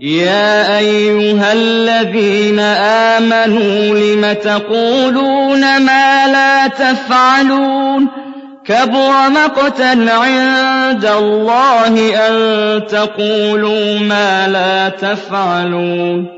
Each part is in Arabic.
يا أيها الذين آمنوا لم تقولون ما لا تفعلون كبر مقتا عند الله أن تقولوا ما لا تفعلون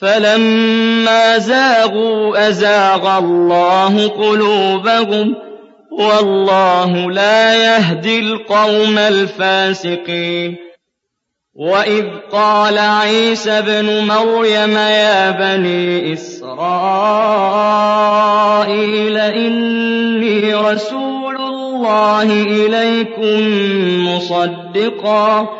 فَلَمَّا زَاغُوا أَزَاغَ اللَّهُ قُلُوبَهُمْ ۚ وَاللَّهُ لَا يَهْدِي الْقَوْمَ الْفَاسِقِينَ. وَإِذْ قَالَ عِيسَى ابْنُ مَرْيَمَ يَا بَنِي إِسْرَائِيلَ إِنِّي رَسُولُ اللَّهِ إِلَيْكُم مُّصَدِّقًا.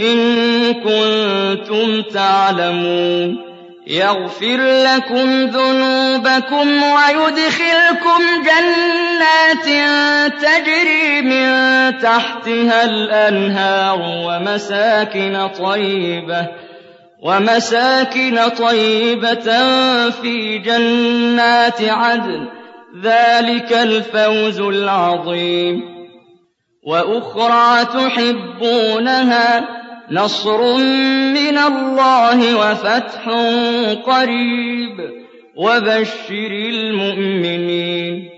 إِن كُنتُمْ تَعْلَمُونَ يَغْفِرْ لَكُمْ ذُنُوبَكُمْ وَيُدْخِلْكُمْ جَنَّاتٍ تَجْرِي مِن تَحْتِهَا الْأَنْهَارُ وَمَسَاكِنَ طَيِّبَةً ومساكن طيبة في جنات عدن. ذلك الفوز العظيم. وأخرى تحبونها نَصْرٌ مِّنَ اللَّهِ وَفَتْحٌ قَرِيبٌ وَبَشِّرِ الْمُؤْمِنِينَ.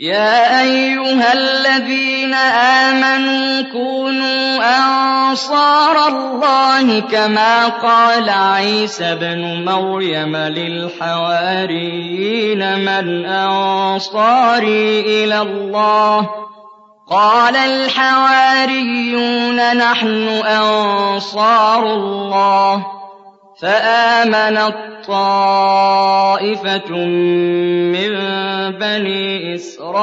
يَا أَيُّهَا الَّذِينَ آمَنُوا كُونُوا أَنصَارَ اللَّهِ كَمَا قَالَ عِيسَى ابْنُ مَرْيَمَ لِلْحَوَارِيِّينَ مَنْ أَنصَارِي إِلَى اللَّهِ قَالَ الْحَوَارِيُّونَ نَحْنُ أَنصَارُ اللَّهِ ۖ فَآمَنَت طَّائِفَةٌ مِّن بَنِي إِسْرَائِيلَ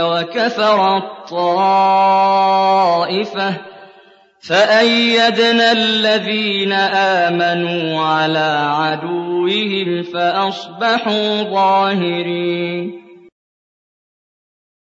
وَكَفَرَت طَّائِفَةٌ ۖ فَأَيَّدْنَا الَّذِينَ آمَنُوا عَلَىٰ عَدُوِّهِمْ فَأَصْبَحُوا ظَاهِرِينَ